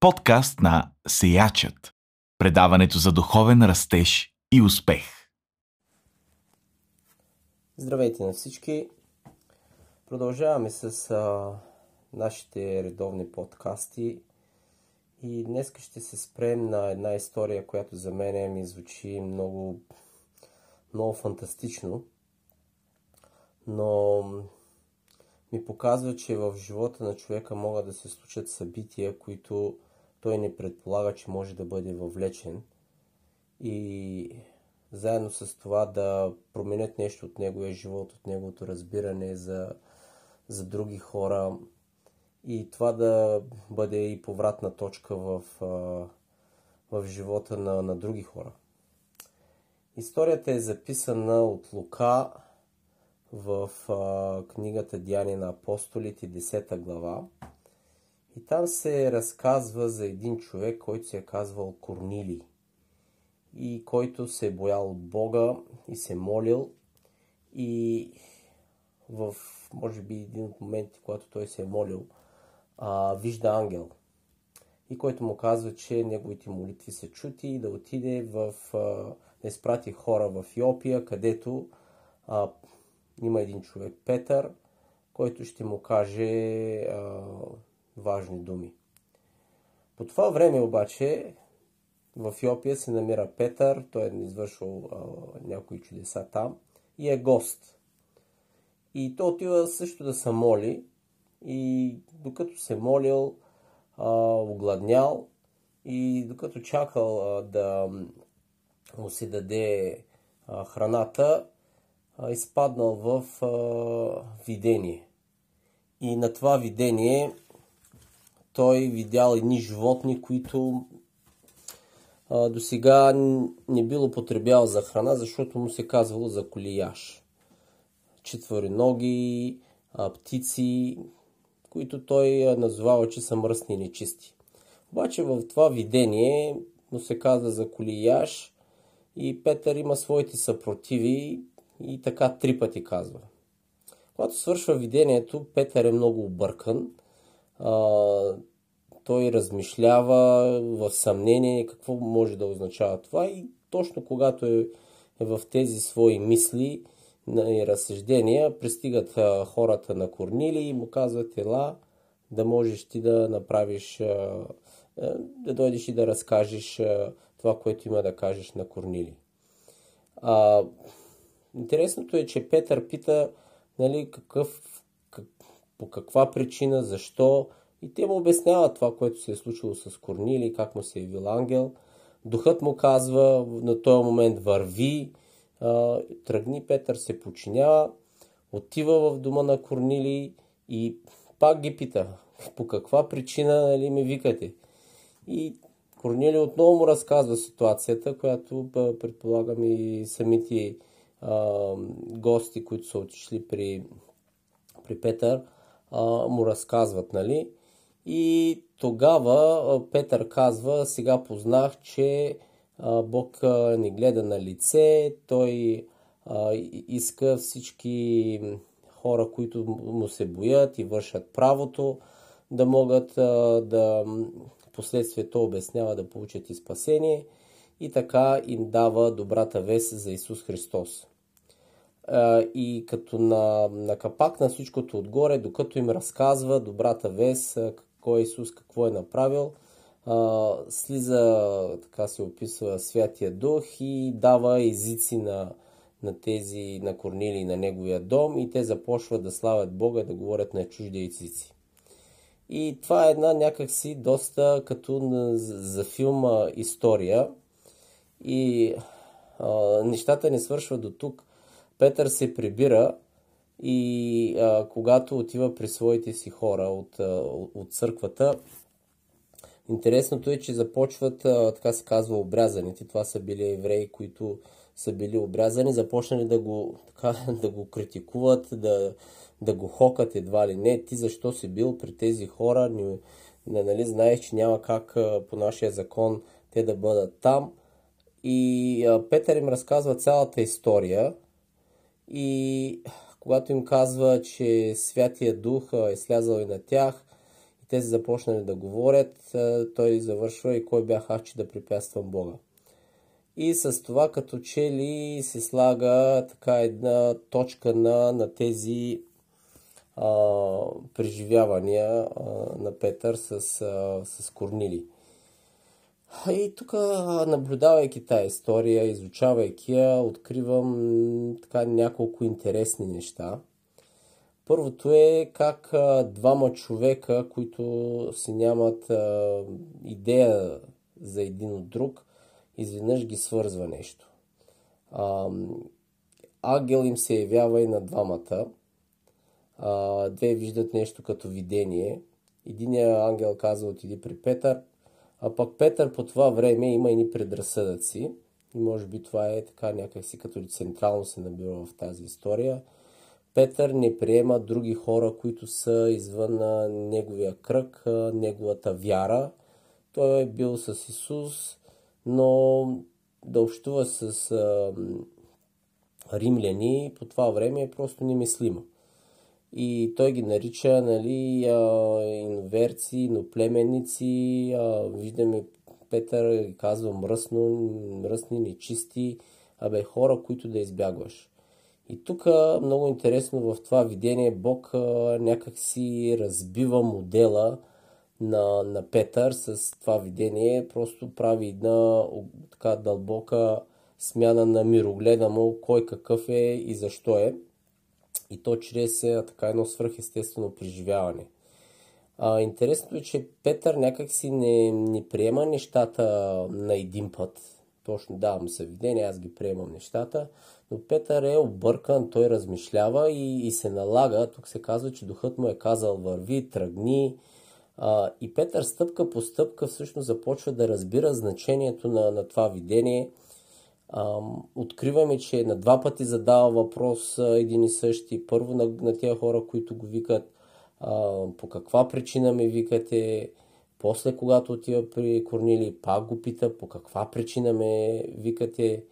Подкаст на Сеячът. Предаването за духовен растеж и успех. Здравейте на всички! Продължаваме с а, нашите редовни подкасти и днес ще се спрем на една история, която за мен ми звучи много, много фантастично, но ми показва, че в живота на човека могат да се случат събития, които той не предполага, че може да бъде въвлечен и заедно с това да променят нещо от неговия живот, от неговото разбиране за, за други хора и това да бъде и повратна точка в, в живота на, на други хора. Историята е записана от Лука в книгата Деяния на апостолите, 10 глава. И там се разказва за един човек, който се е казвал Корнили и който се е боял от Бога и се е молил и в, може би, един от моментите, когато той се е молил, а, вижда ангел и който му казва, че неговите молитви са чути и да отиде в, а, да изпрати хора в Йопия, където а, има един човек, Петър, който ще му каже а, важни думи. По това време обаче в Йопия се намира Петър, той е извършил а, някои чудеса там и е гост. И той отива също да се моли и докато се молил, а, огладнял и докато чакал а, да му се даде а, храната, а, изпаднал в а, видение. И на това видение той видял едни животни, които до сега не бил употребял за храна, защото му се казвало за колияш. Четвореноги, птици, които той назовава, че са мръсни и нечисти. Обаче в това видение му се казва за колияш и Петър има своите съпротиви и така три пъти казва. Когато свършва видението, Петър е много объркан. Той размишлява в съмнение какво може да означава това и точно когато е, е в тези свои мисли и разсъждения, пристигат хората на Корнили и му казват ела да можеш ти да направиш, да дойдеш и да разкажеш това, което има да кажеш на Корнили. А, Интересното е, че Петър пита нали, какъв, как, по каква причина, защо и те му обясняват това, което се е случило с Корнили, как му се е явил ангел. Духът му казва на този момент върви, тръгни, Петър се починява, отива в дома на Корнили и пак ги пита по каква причина нали, ме викате. И Корнили отново му разказва ситуацията, която предполагам и самите а, гости, които са отишли при, при Петър, а, му разказват, нали? И тогава Петър казва, сега познах, че Бог ни гледа на лице, той иска всички хора, които му се боят и вършат правото, да могат да последствие то обяснява да получат и спасение и така им дава добрата вест за Исус Христос. И като на, на капак на всичкото отгоре, докато им разказва добрата вест, кой е Исус, какво е направил, слиза, така се описва, Святия Дух и дава езици на, на тези, на Корнили на неговия дом и те започват да славят Бога, да говорят на чужди езици. И това е една някакси доста като на, за филма история. И а, нещата не свършват до тук. Петър се прибира и а, когато отива при своите си хора от, от църквата, интересното е, че започват, а, така се казва, обрязаните. Това са били евреи, които са били обрязани, започнали да го, така, да го критикуват, да, да го хокат едва ли не. Ти защо си бил при тези хора? Не, не, нали, знаеш, че няма как а, по нашия закон те да бъдат там. И а, Петър им разказва цялата история и когато им казва, че Святия Дух е слязал и на тях, и те са започнали да говорят, той завършва и кой бях аз, че да препятствам Бога. И с това като че ли се слага така една точка на, на тези а, преживявания а, на Петър с, а, с Корнили. И тук, наблюдавайки тази история, изучавайки я, откривам така няколко интересни неща. Първото е как двама човека, които си нямат идея за един от друг, изведнъж ги свързва нещо. А, ангел им се явява и на двамата. Две виждат нещо като видение. Единият ангел казва отиди при Петър, а пък Петър по това време има и предразсъдъци. И може би това е така някакси като централно се набира в тази история. Петър не приема други хора, които са извън неговия кръг, неговата вяра. Той е бил с Исус, но да общува с а, римляни по това време е просто немислимо. И той ги нарича нали, а, инверци, но племенници. А, виждаме Петър ги казва мръсно, мръсни, нечисти. Абе, хора, които да избягваш. И тук много интересно в това видение Бог а, някак си разбива модела на, на Петър с това видение. Просто прави една така дълбока смяна на мирогледа му, кой какъв е и защо е и то чрез е, така едно свръхестествено преживяване. А, интересното е, че Петър някак си не, не приема нещата на един път. Точно давам се видение, аз ги приемам нещата, но Петър е объркан, той размишлява и, и се налага. Тук се казва, че духът му е казал върви, тръгни. А, и Петър стъпка по стъпка всъщност започва да разбира значението на, на това видение – откриваме, че на два пъти задава въпрос един и същи. Първо на, на тези хора, които го викат а, по каква причина ме викате, после когато отива при Корнили, пак го пита по каква причина ме викате.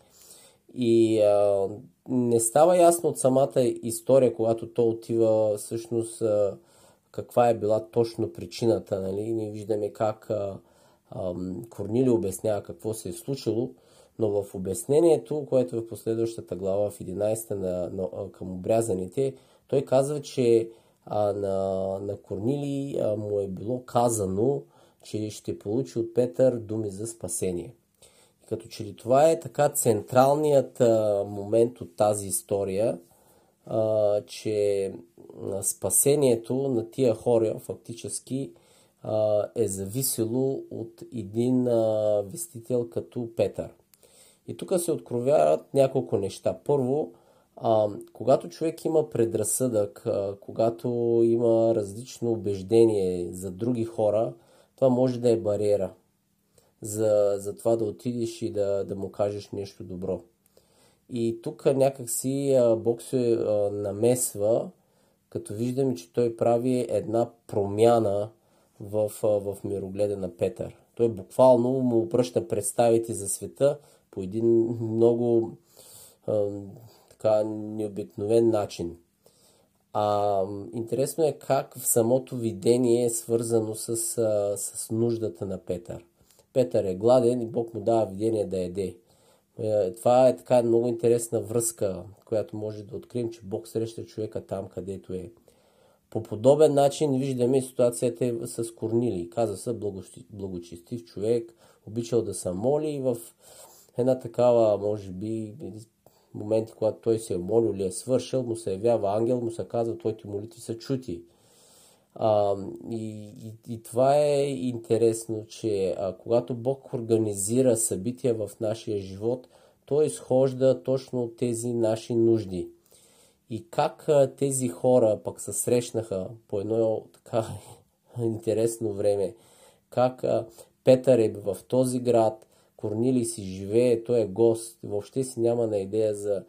И а, не става ясно от самата история, когато то отива всъщност а, каква е била точно причината. Нали? Ние виждаме как а, а, Корнили обяснява какво се е случило, но в обяснението, което е в последващата глава в 11 на, на, към обрязаните, той казва, че а, на, на Корнили а, му е било казано, че ще получи от Петър думи за спасение. И като че ли това е така централният а, момент от тази история, а, че спасението на тия хора фактически а, е зависело от един а, вестител като Петър. И тук се откровяват няколко неща. Първо, а, когато човек има предразсъдък, а, когато има различно убеждение за други хора, това може да е бариера за, за това да отидеш и да, да му кажеш нещо добро. И тук някакси Бог се а, намесва, като виждаме, че той прави една промяна в, а, в мирогледа на Петър. Той буквално му обръща представите за света – по един много а, така необикновен начин. А, интересно е как в самото видение е свързано с, а, с нуждата на Петър. Петър е гладен и Бог му дава видение да еде. Е, това е така много интересна връзка, която може да открием, че Бог среща човека там, където е. По подобен начин виждаме ситуацията с Корнили. Каза се благочестив човек, обичал да се моли и в една такава, може би, моменти, когато той се е молил или е свършил, му се явява ангел, му се казва, твоите молитви са чути. А, и, и, и това е интересно, че а, когато Бог организира събития в нашия живот, той изхожда точно от тези наши нужди. И как а, тези хора пък се срещнаха по едно така интересно време, как а, Петър е в този град, Корнили си живее, той е гост, въобще си няма на идея за,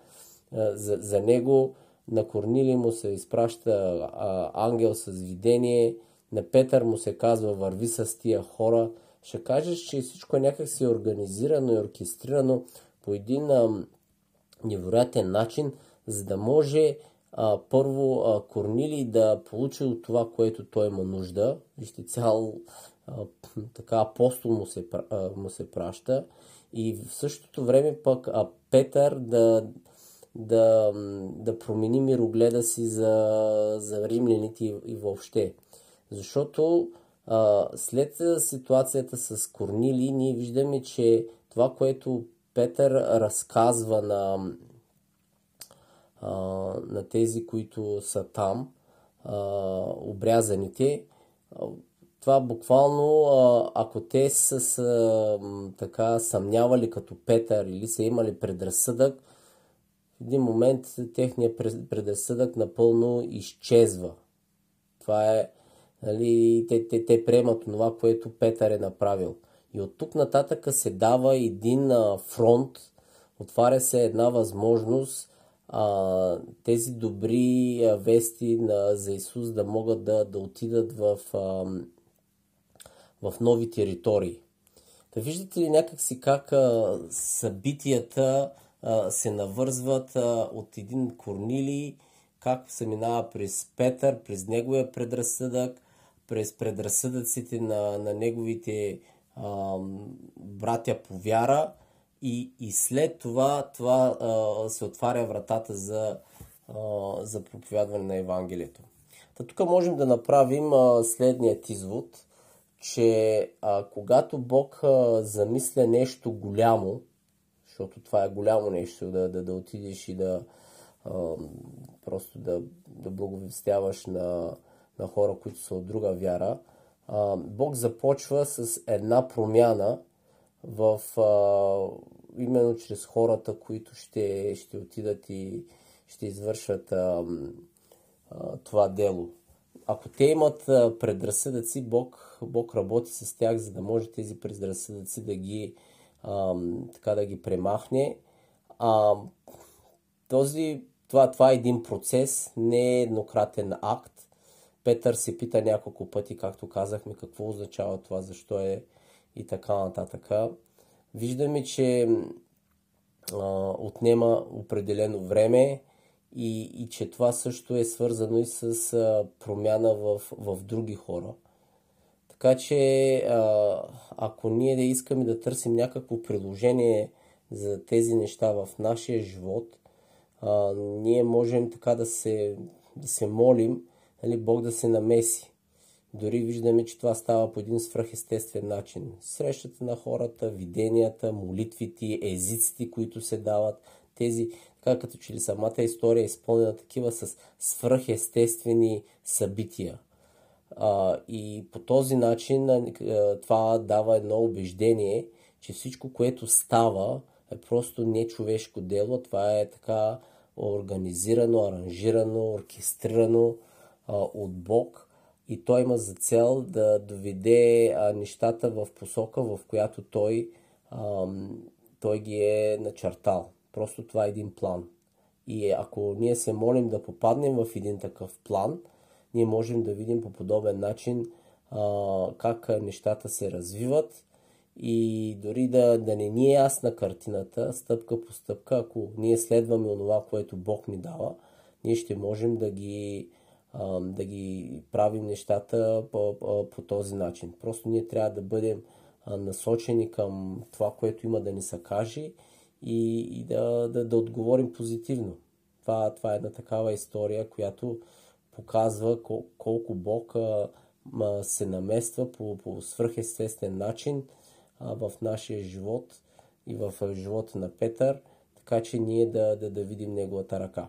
за, за него. На Корнили му се изпраща а, ангел с видение, на Петър му се казва върви с тия хора. Ще кажеш, че всичко е някак си организирано и оркестрирано по един а, невероятен начин, за да може а, първо а, Корнили да получи от това, което той има нужда. Вижте, цял така апостол му се, му се праща. И в същото време пък а, Петър да, да, да промени мирогледа си за, за римляните и, и въобще. Защото а, след ситуацията с Корнили, ние виждаме, че това, което Петър разказва на, а, на тези, които са там, а, обрязаните, това буквално, ако те са а, така съмнявали като Петър или са имали предразсъдък, в един момент техният предразсъдък напълно изчезва. Това е, нали, те, те, те приемат това, което Петър е направил. И от тук нататък се дава един фронт, отваря се една възможност а, тези добри вести на, за Исус да могат да, да отидат в, а, в нови територии. Да виждате ли някакси как а, събитията а, се навързват а, от един Корнилий, как се минава през Петър, през неговия предразсъдък, през предразсъдъците на, на неговите а, братя по вяра и, и след това, това а, се отваря вратата за, а, за проповядване на Евангелието. Та тук можем да направим а, следният извод, че а, когато Бог а, замисля нещо голямо, защото това е голямо нещо, да, да, да отидеш и да а, просто да, да благовестяваш на, на хора, които са от друга вяра, а, Бог започва с една промяна в а, именно чрез хората, които ще, ще отидат и ще извършат а, а, това дело. Ако те имат предразсъдъци, Бог, Бог работи с тях, за да може тези предразсъдъци да ги, а, така да ги премахне. А, този, това, това е един процес, не е еднократен акт. Петър се пита няколко пъти, както казахме, какво означава това, защо е и така нататък. Виждаме, че а, отнема определено време и, и че това също е свързано и с а, промяна в, в други хора. Така че, а, ако ние да искаме да търсим някакво приложение за тези неща в нашия живот, а, ние можем така да се, да се молим, нали, Бог да се намеси. Дори виждаме, че това става по един свръхестествен начин. Срещата на хората, виденията, молитвите, езиците, които се дават, тези, така като че ли самата история е изпълнена такива с свръхестествени събития. А, и по този начин а, това дава едно убеждение, че всичко, което става, е просто нечовешко дело. Това е така организирано, аранжирано, оркестрирано а, от Бог и той има за цел да доведе а, нещата в посока, в която той, а, той ги е начертал. Просто това е един план. И ако ние се молим да попаднем в един такъв план, ние можем да видим по подобен начин а, как нещата се развиват и дори да, да не ни е ясна картината, стъпка по стъпка, ако ние следваме онова, което Бог ни дава, ние ще можем да ги да ги правим нещата по, по, по този начин. Просто ние трябва да бъдем насочени към това, което има да ни се каже и, и да, да, да отговорим позитивно. Това, това е една такава история, която показва кол, колко Бог а, а, се намества по, по свръхестествен начин а, в нашия живот и в живота на Петър, така че ние да, да, да видим Неговата ръка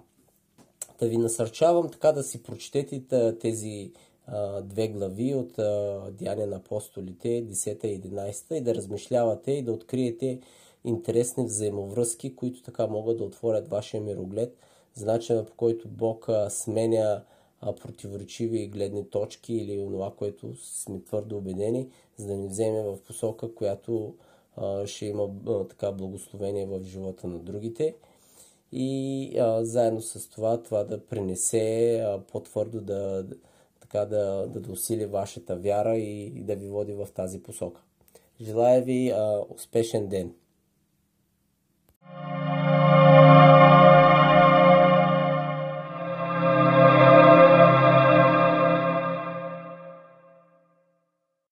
да ви насърчавам така да си прочетете тези а, две глави от а, Деяния на апостолите, 10 и 11 и да размишлявате и да откриете интересни взаимовръзки, които така могат да отворят вашия мироглед за начина по който Бог сменя противоречиви гледни точки или това, което сме твърдо убедени, за да ни вземе в посока, която ще има така благословение в живота на другите и а, заедно с това това да принесе а, по-твърдо да, така да, да, да усили вашата вяра и, и да ви води в тази посока. Желая ви а, успешен ден!